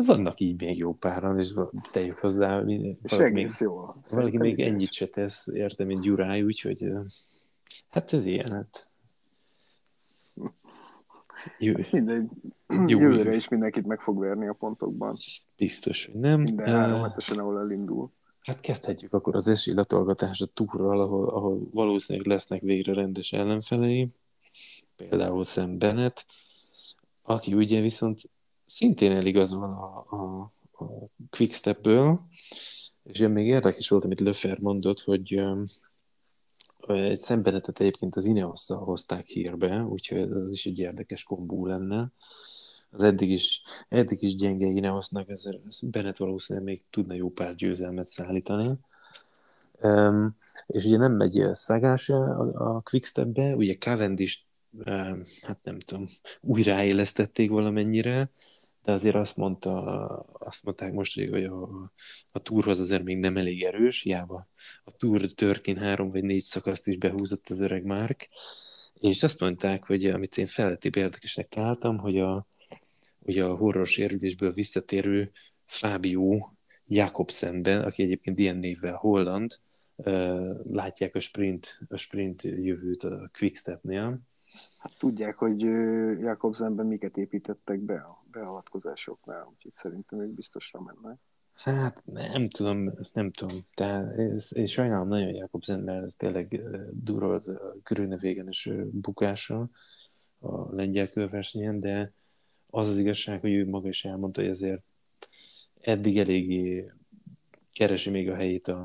Vannak így még jó páran, és tegyük hozzá, valaki, egész még, jó. valaki még ennyit se tesz, értem, mint Juráj, úgyhogy hát ez ilyen, hát Jö... Mindegy. Jó, Jövőre is mindenkit meg fog verni a pontokban. Biztos, hogy nem. Minden három hetesen, ahol elindul. Hát kezdhetjük akkor az esélylatolgatást a túrral, ahol, ahol valószínűleg lesznek végre rendes ellenfelei. Például Sam Bennett, aki ugye viszont szintén eligazol a, a, a Quickstep-ből, és én még érdekes volt, amit Löfer mondott, hogy egy szembenetet egyébként az ineos hozták hírbe, úgyhogy az is egy érdekes kombó lenne. Az eddig is, eddig is gyenge Ineosnak, ezért Bennett valószínűleg még tudna jó pár győzelmet szállítani. Um, és ugye nem megy Szagás a, a Quickstep-be, ugye Cavendish um, hát nem tudom, újraélesztették valamennyire, de azért azt mondta, azt mondták most, hogy a, a túrhoz azért még nem elég erős, hiába a túr törkén három vagy négy szakaszt is behúzott az öreg Márk, és azt mondták, hogy amit én feletti érdekesnek találtam, hogy a, hogy a horror sérülésből visszatérő Fábio Jakobsenben, aki egyébként ilyen névvel holland, látják a sprint, a sprint jövőt a Quickstep-nél, Hát tudják, hogy Jakobsenben miket építettek be a beavatkozásoknál, úgyhogy szerintem ők biztosra mennek. Hát nem tudom, nem tudom. Tehát ez, én sajnálom nagyon Jakobsen, mert ez tényleg durva az körülnevégenes bukása a lengyel körversenyen, de az az igazság, hogy ő maga is elmondta, hogy azért eddig eléggé keresi még a helyét a,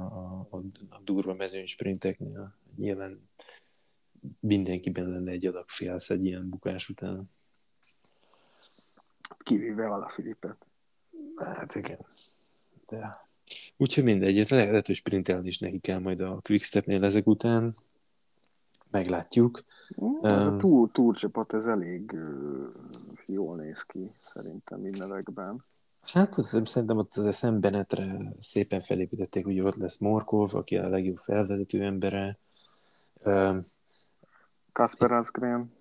a, a durva mezőny sprinteknél. Nyilván mindenkiben lenne egy adag félsz egy ilyen bukás után. Kivéve Filipet. Hát igen. De... Úgyhogy mindegy, lehet, hogy sprintelni is neki kell majd a Quickstepnél ezek után. Meglátjuk. Ez um, a túl, túlcsapat, ez elég uh, jól néz ki, szerintem mindenekben. Hát szerintem ott az szembenetre szépen felépítették, hogy ott lesz Morkov, aki a legjobb felvezető embere. Um, Kasper Asgren.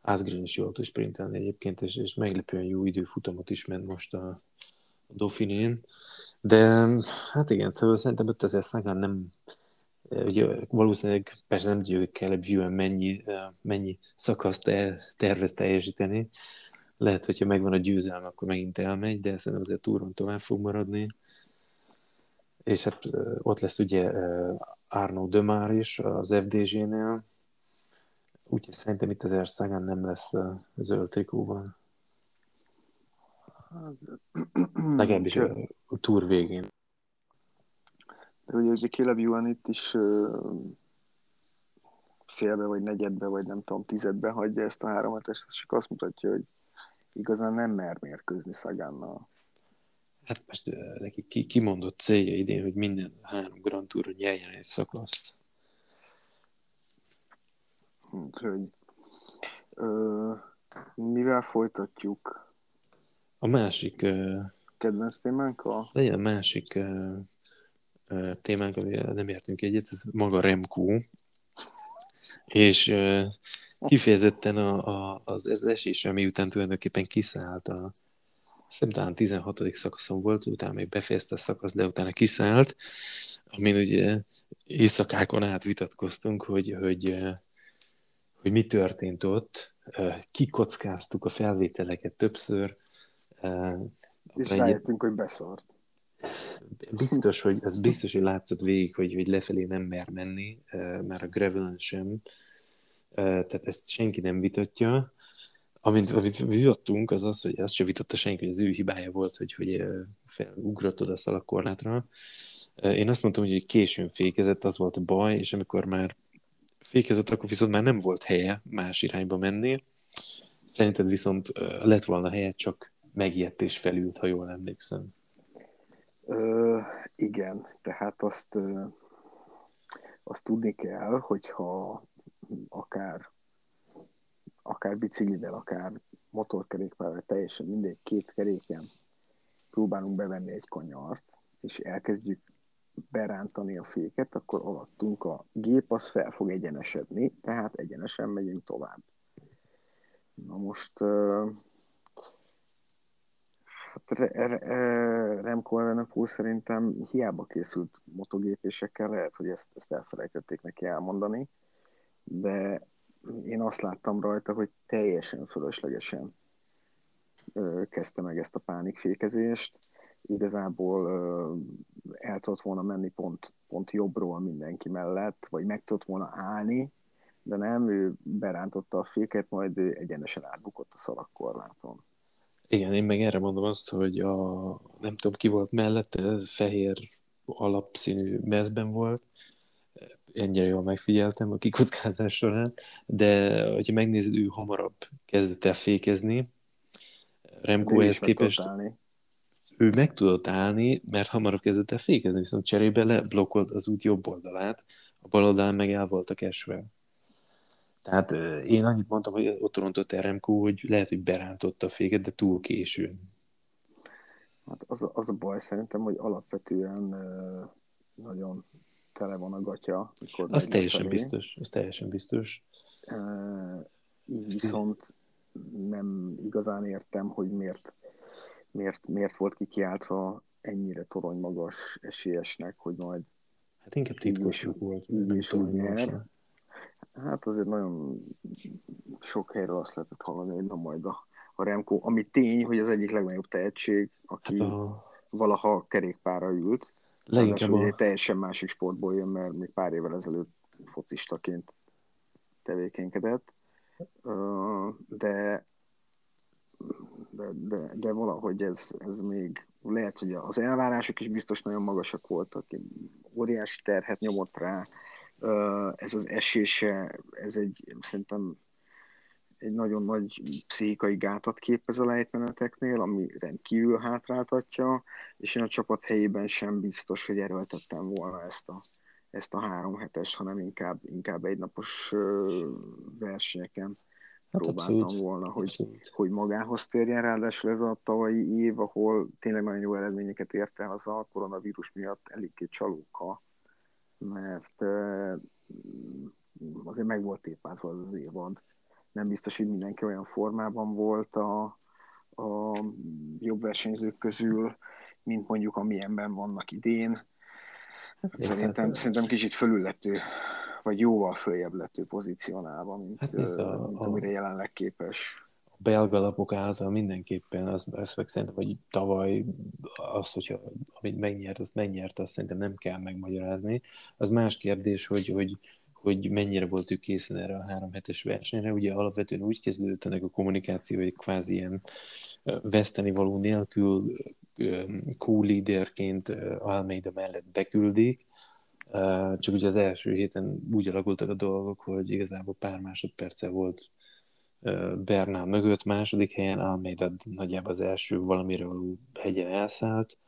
Asgren is jól tud sprintelni egyébként, és, és meglepően jó időfutamot is ment most a, a Dauphinén. De hát igen, szóval szerintem 5000 Sagan nem ugye valószínűleg persze nem tudjuk, hogy kell view mennyi, mennyi szakaszt el, tervez teljesíteni. Lehet, hogyha megvan a győzelme, akkor megint elmegy, de szerintem azért túron tovább fog maradni. És hát ott lesz ugye Arno Dömár is az FDG-nél, Úgyhogy szerintem itt az Erszágán nem lesz a zöld trikóban. Legalábbis a, túr végén. De ugye, ugye Caleb Ewan itt is félbe, vagy negyedbe, vagy nem tudom, tizedbe hagyja ezt a háromat, és ez csak azt mutatja, hogy igazán nem mer mérkőzni Szagánnal. Hát most neki ki, kimondott célja idén, hogy minden három Grand Touron nyeljen egy szakaszt. Úgyhogy ö, mivel folytatjuk? A másik... Kedvenc témánkkal? Legyen a másik témánk, amivel nem értünk egyet, ez maga Remco. És kifejezetten a, a, az, az esés, ami után tulajdonképpen kiszállt a szerintem 16. szakaszon volt, utána még befejezte a szakasz, de utána kiszállt, amin ugye éjszakákon át vitatkoztunk, hogy, hogy hogy mi történt ott, kikockáztuk a felvételeket többször. És rájöttünk, hogy beszart. Biztos, hogy, ez biztos, hogy látszott végig, hogy, hogy lefelé nem mer menni, már a gravel sem. Tehát ezt senki nem vitatja. Amint, amit vitattunk, az az, hogy azt sem vitatta senki, hogy az ő hibája volt, hogy, hogy felugrott oda a szalakorlátra. Én azt mondtam, hogy későn fékezett, az volt a baj, és amikor már fékezett, akkor viszont már nem volt helye más irányba menni. Szerinted viszont lett volna helye, csak megijedt és felült, ha jól emlékszem. Ö, igen, tehát azt, azt tudni kell, hogyha akár akár biciklivel, akár motorkerékpárral, teljesen mindegy, két keréken próbálunk bevenni egy kanyart, és elkezdjük berántani a féket, akkor alattunk a gép az fel fog egyenesedni, tehát egyenesen megyünk tovább. Na most hát Remco Evenepoel szerintem hiába készült motogépésekkel, lehet, hogy ezt, ezt elfelejtették neki elmondani, de én azt láttam rajta, hogy teljesen fölöslegesen kezdte meg ezt a pánikfékezést. Igazából el tudott volna menni pont, pont jobbról mindenki mellett, vagy meg tudott volna állni, de nem, ő berántotta a féket, majd ő egyenesen átbukott a szalagkorláton. Igen, én meg erre mondom azt, hogy a, nem tudom ki volt mellette, fehér alapszínű mezben volt, ennyire jól megfigyeltem a kikockázás során, de hogyha megnézed, ő hamarabb kezdett el fékezni, Remco ehhez képest ő meg tudott állni, mert hamarabb kezdett el fékezni, viszont cserébe leblokkolt az út jobb oldalát, a bal oldalán meg el voltak esve. Tehát én annyit mondtam, hogy ott rontott Remco, hogy lehet, hogy berántotta a féket, de túl későn. Hát az, az a baj szerintem, hogy alapvetően nagyon tele van a gatya. Az teljesen felé. biztos, az teljesen biztos. Uh, így viszont nem igazán értem, hogy miért, miért, miért volt kikiáltva ennyire torony magas esélyesnek, hogy majd Hát inkább titkosuk volt. Így is úgy nyer. Hát azért nagyon sok helyről azt lehetett hallani, hogy na majd a, a Remco, ami tény, hogy az egyik legnagyobb tehetség, aki hát a... valaha kerékpára ült. Leginkább a... teljesen másik sportból jön, mert még pár évvel ezelőtt focistaként tevékenykedett de, de, de, de valahogy ez, ez még lehet, hogy az elvárások is biztos nagyon magasak voltak, óriási terhet nyomott rá, ez az esése, ez egy szerintem egy nagyon nagy pszichikai gátat képez a lejtmeneteknél, ami rendkívül hátráltatja, és én a csapat helyében sem biztos, hogy erőltettem volna ezt a ezt a három hetes, hanem inkább, inkább egynapos versenyeken hát próbáltam abszolút. volna, hogy, abszolút. hogy magához térjen. Ráadásul ez a tavalyi év, ahol tényleg nagyon jó eredményeket ért el, az a koronavírus miatt eléggé csalóka, mert azért meg volt tépázva az, az évad. Nem biztos, hogy mindenki olyan formában volt a, a jobb versenyzők közül, mint mondjuk amilyenben vannak idén szerintem, hát, szerintem kicsit fölül lett ő, vagy jóval följebb lett ő pozícionálva, mint, hát nézd, a, mint amire a, jelenleg képes. A belga lapok által mindenképpen, az, az meg szerintem, hogy tavaly az, hogyha amit megnyert, azt megnyert, azt szerintem nem kell megmagyarázni. Az más kérdés, hogy, hogy, hogy mennyire volt ő készen erre a három hetes versenyre. Ugye alapvetően úgy kezdődött ennek a kommunikáció, hogy kvázi ilyen veszteni való nélkül co-leaderként Almeida mellett beküldik, csak ugye az első héten úgy alakultak a dolgok, hogy igazából pár másodperce volt Bernál mögött, második helyen Almeida nagyjából az első valamire való hegyen elszállt,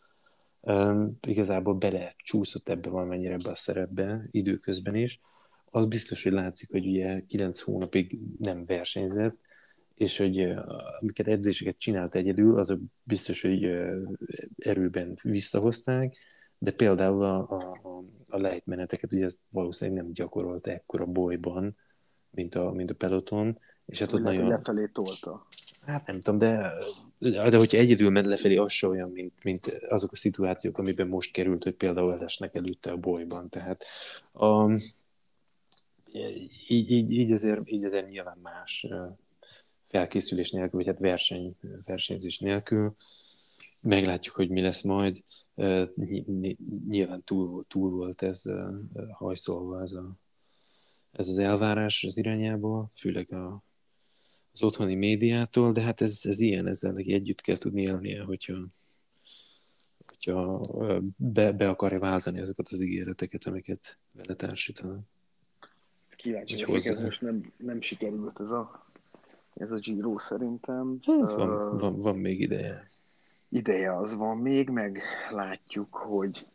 igazából bele csúszott ebbe valamennyire ebbe a szerepbe időközben is. Az biztos, hogy látszik, hogy ugye 9 hónapig nem versenyzett, és hogy amiket edzéseket csinált egyedül, azok biztos, hogy erőben visszahozták, de például a, a, a lejtmeneteket ugye ezt valószínűleg nem gyakorolt ekkora bolyban, mint a, mint a peloton, és hát ott nagyon... Lefelé tolta. Hát nem tudom, de, de hogyha egyedül ment lefelé, az se olyan, mint, mint azok a szituációk, amiben most került, hogy például elesnek előtte a bolyban. Tehát a, így, így, így, azért, így azért nyilván más felkészülés nélkül, vagy hát verseny, versenyzés nélkül. Meglátjuk, hogy mi lesz majd. Nyilván túl, túl volt ez hajszolva ez, a, ez az elvárás az irányából, főleg a, az otthoni médiától, de hát ez, ez ilyen, ezzel neki együtt kell tudni élnie, hogyha, hogyha be, be akarja váltani azokat az ígéreteket, amiket vele társítanak. Kíváncsi hogy ez most nem, nem sikerült ez a ez a Giro szerintem. Hát van, uh, van, van még ideje. Ideje az van még, meg látjuk, hogy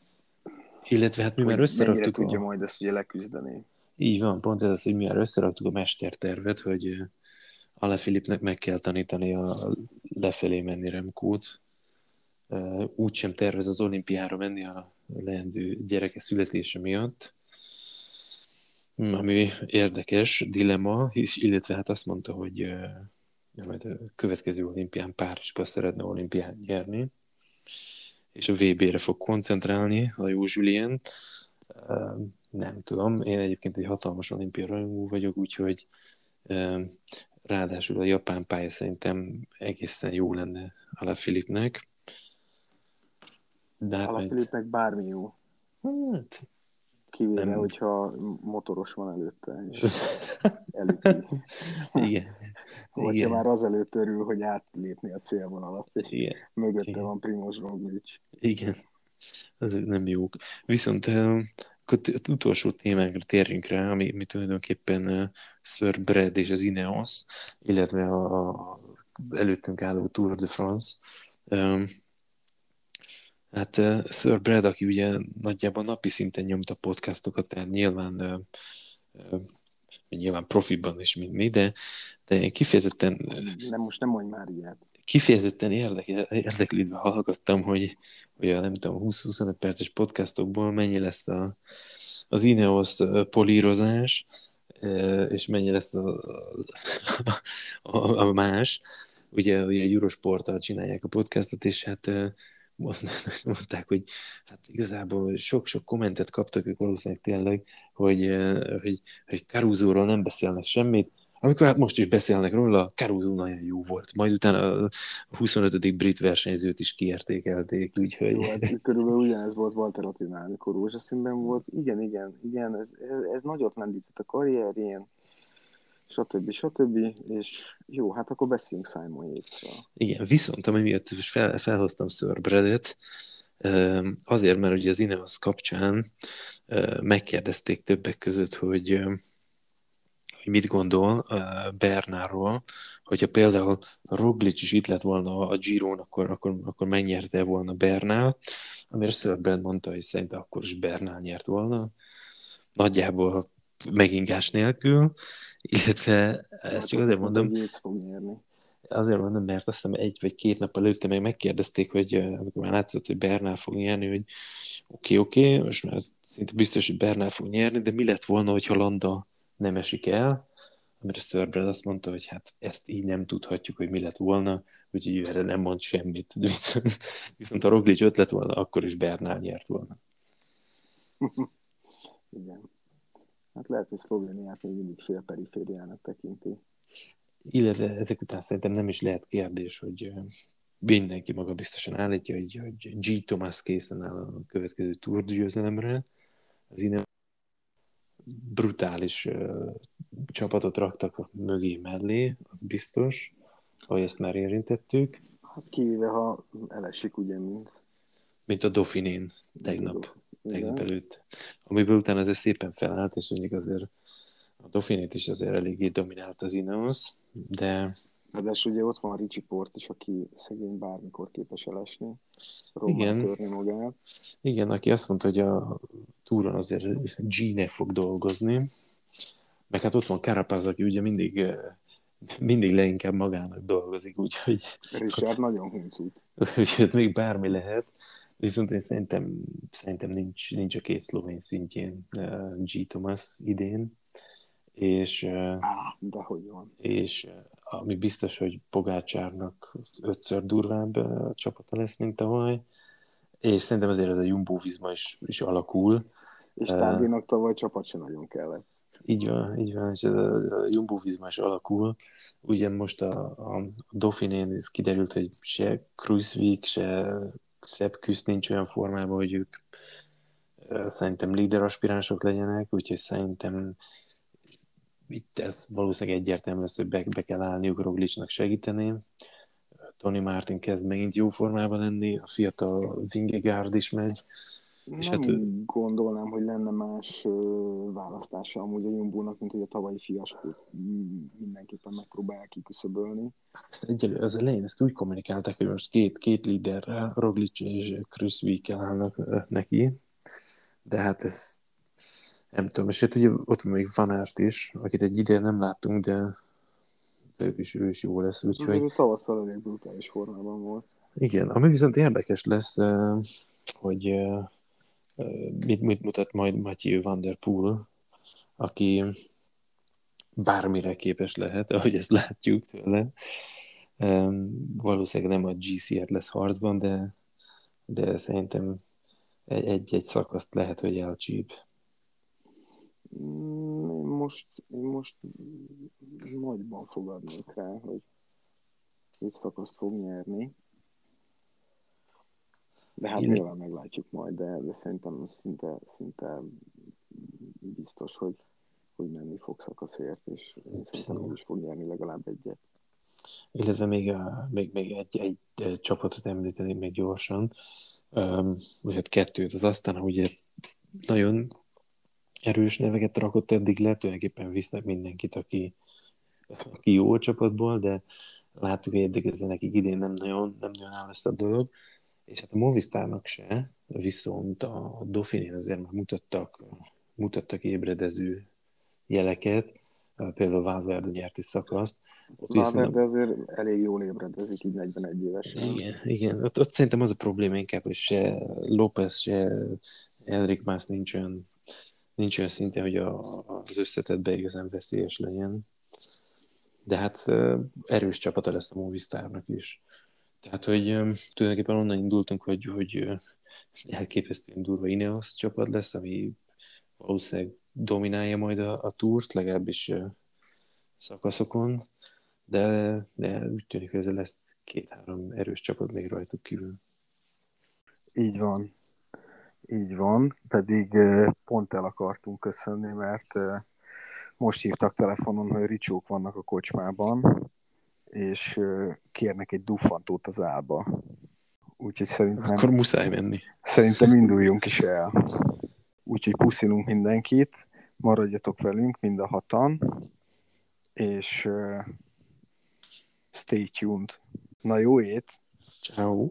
illetve hát mi már összeraktuk tudja a... majd ezt ugye leküzdeni. Így van, pont ez az, hogy mi már összeraktuk a mestertervet, hogy Ale Filipnek meg kell tanítani a lefelé menni Remkót. Úgy sem tervez az olimpiára menni a leendő gyereke születése miatt. Ami érdekes dilemma, illetve hát azt mondta, hogy majd a következő olimpián Párizsba szeretne olimpián nyerni, és a VB-re fog koncentrálni, a jó Julien. Nem tudom, én egyébként egy hatalmas olimpia rajongó vagyok, úgyhogy ráadásul a japán pálya szerintem egészen jó lenne a Filipnek. De hát Filipnek bármi jó. Hát, Kivéve, nem... hogyha motoros van előtte, és elüti. *laughs* Igen. Vagy Igen. már azelőtt örül, hogy átlépni a célvonalat, és Igen. mögötte Igen. van Primoz Roglic. Igen, ezek nem jók. Viszont az utolsó témánkra térjünk rá, ami, ami tulajdonképpen Sir Brad és az Ineos, illetve a, a előttünk álló Tour de France. Hát uh, Sir Brad, aki ugye nagyjából napi szinten nyomta podcastokat, tehát nyilván uh, uh, nyilván profiban is, mint mi, de, de kifejezetten... Nem, most nem mondj már ilyet. Kifejezetten érdekel, érdeklődve hallgattam, hogy, hogy a nem tudom, 20-25 perces podcastokból mennyi lesz a, az Ineos polírozás, és mennyi lesz a, a, a más. Ugye, ugye a Eurosporttal csinálják a podcastot, és hát mondták, hogy hát igazából sok-sok kommentet kaptak ők valószínűleg tényleg, hogy, hogy, hogy Caruso-ról nem beszélnek semmit, amikor hát most is beszélnek róla, Caruso nagyon jó volt. Majd utána a 25. brit versenyzőt is kiértékelték, úgyhogy... Jó, hát körülbelül ugyanez volt Walter Attinál, amikor rózsaszínben volt. Igen, igen, igen, ez, ez, ez nagyot lendített a karrierjén stb. stb. És jó, hát akkor beszéljünk Simon Yates-ről. Igen, viszont ami miatt fel, felhoztam Sir Bredet, azért, mert ugye az Ineos kapcsán megkérdezték többek között, hogy, hogy mit gondol Bernáról, hogyha például Roglic is itt lett volna a Giron, akkor, akkor, akkor megnyerte volna Bernál, amire Sir mondta, hogy szerint akkor is Bernál nyert volna. Nagyjából megingás nélkül, illetve ezt csak azért mondom, azért mondom, mert azt hiszem egy vagy két nap előtte meg megkérdezték, hogy amikor már látszott, hogy Bernál fog nyerni, hogy oké, okay, oké, okay, most már szinte biztos, hogy Bernál fog nyerni, de mi lett volna, hogyha Landa nem esik el? Amire Sturbrad azt mondta, hogy hát ezt így nem tudhatjuk, hogy mi lett volna, úgyhogy erre nem mond semmit. Viszont, *laughs* viszont a Roglic ötlet volna, akkor is Bernál nyert volna. *laughs* Igen. Hát lehet, hogy Szlovéniát még mindig fél perifériának tekinti. Illetve ezek után szerintem nem is lehet kérdés, hogy mindenki maga biztosan állítja, hogy, hogy G. Thomas készen áll a következő Tour győzelemre. Az innen brutális uh, csapatot raktak mögé mellé, az biztos, ahogy ezt már érintettük. Hát kivéve, ha elesik, ugye, mint... Mint a Dauphinén tegnap tegnap előtt, amiből utána azért szépen felállt, és mondjuk azért a Dauphinét is azért eléggé dominált az Ineos, de... Ráadásul ugye ott van Ricsi Port is, aki szegény bármikor képes elesni, igen. törni magát. Igen, aki azt mondta, hogy a túron azért G-nek fog dolgozni, meg hát ott van Carapaz, aki ugye mindig mindig leginkább magának dolgozik, úgyhogy... Richard nagyon huncut. *laughs* Úgyhogy még bármi lehet. Viszont én szerintem, szerintem nincs, nincs a két szlovén szintjén uh, G. Thomas idén, és, uh, de hogy van. és uh, ami biztos, hogy Pogácsárnak ötször durvább uh, csapata lesz, mint tavaly, és szerintem azért ez a Jumbo Visma is, is alakul. És Tándinak tavaly csapat sem nagyon kellett. Így van, így van, és ez a, Jumbo Visma is alakul. Ugye most a, a Dauphinén ez kiderült, hogy se Kruisvik, se Szebb küzd nincs olyan formában, hogy ők szerintem líder aspiránsok legyenek, úgyhogy szerintem itt ez valószínűleg egyértelmű lesz, hogy be, be kell állniuk Roglicnak segíteni. Tony Martin kezd megint jó formában lenni, a fiatal Vingegaard is megy. Nem és hát, gondolnám, hogy lenne más választása amúgy a Jumbo-nak, mint hogy a tavalyi fiaskót mindenképpen megpróbálják kiküszöbölni. Ezt egyelőre az elején ezt úgy kommunikálták, hogy most két, két líderrel, Roglic és Chris Wiekel állnak neki, de hát ez nem tudom, és hát ugye ott még Van Aert is, akit egy ide nem láttunk, de ők is, ő is jó lesz, úgyhogy... Úgyhogy tavasszal elég brutális formában volt. Igen, ami viszont érdekes lesz, hogy mit, mit mutat majd Matthew Van Der Poel, aki bármire képes lehet, ahogy ezt látjuk tőle. Valószínűleg nem a GCR lesz harcban, de, de szerintem egy-egy szakaszt lehet, hogy elcsíp. Mm, most, most nagyban fogadnék rá, hogy egy szakaszt fog nyerni. De hát Én... nyilván meglátjuk majd, de, de szerintem szinte, szinte biztos, hogy, hogy menni fog szakaszért, és én szerintem is fog nyerni legalább egyet. Illetve még, a, még, még egy, egy, egy csapatot említeni még gyorsan, um, vagy hát kettőt, az aztán ugye nagyon erős neveket rakott eddig le, tulajdonképpen visznek mindenkit, aki, aki jó a csapatból, de láttuk, hogy eddig ez nekik idén nem nagyon, nem nagyon áll ezt a dolog. És hát a Movistarnak se, viszont a Dauphiné azért már mutattak, mutattak ébredező jeleket, például Valverde nyerti szakaszt. Ott Valverde azért elég jól ébredezik, így 41 évesen. Igen, igen. Ott, ott szerintem az a probléma inkább, hogy se López, se Enric Más nincs olyan, nincs olyan szinten, hogy a, az összetetbe igazán veszélyes legyen. De hát erős csapata lesz a Movistarnak is. Tehát, hogy tulajdonképpen onnan indultunk, hogy, hogy elképesztően durva Ineos csapat lesz, ami valószínűleg dominálja majd a, a túrt, legalábbis szakaszokon, de, de úgy tűnik, hogy ez lesz két-három erős csapat még rajtuk kívül. Így van. Így van, pedig pont el akartunk köszönni, mert most hívtak telefonon, hogy ricsók vannak a kocsmában, és kérnek egy duffantót az álba. Úgyhogy szerintem... Akkor muszáj menni. Szerintem induljunk is el. Úgyhogy puszilunk mindenkit, maradjatok velünk mind a hatan, és uh, stay tuned. Na jó ét! Ciao.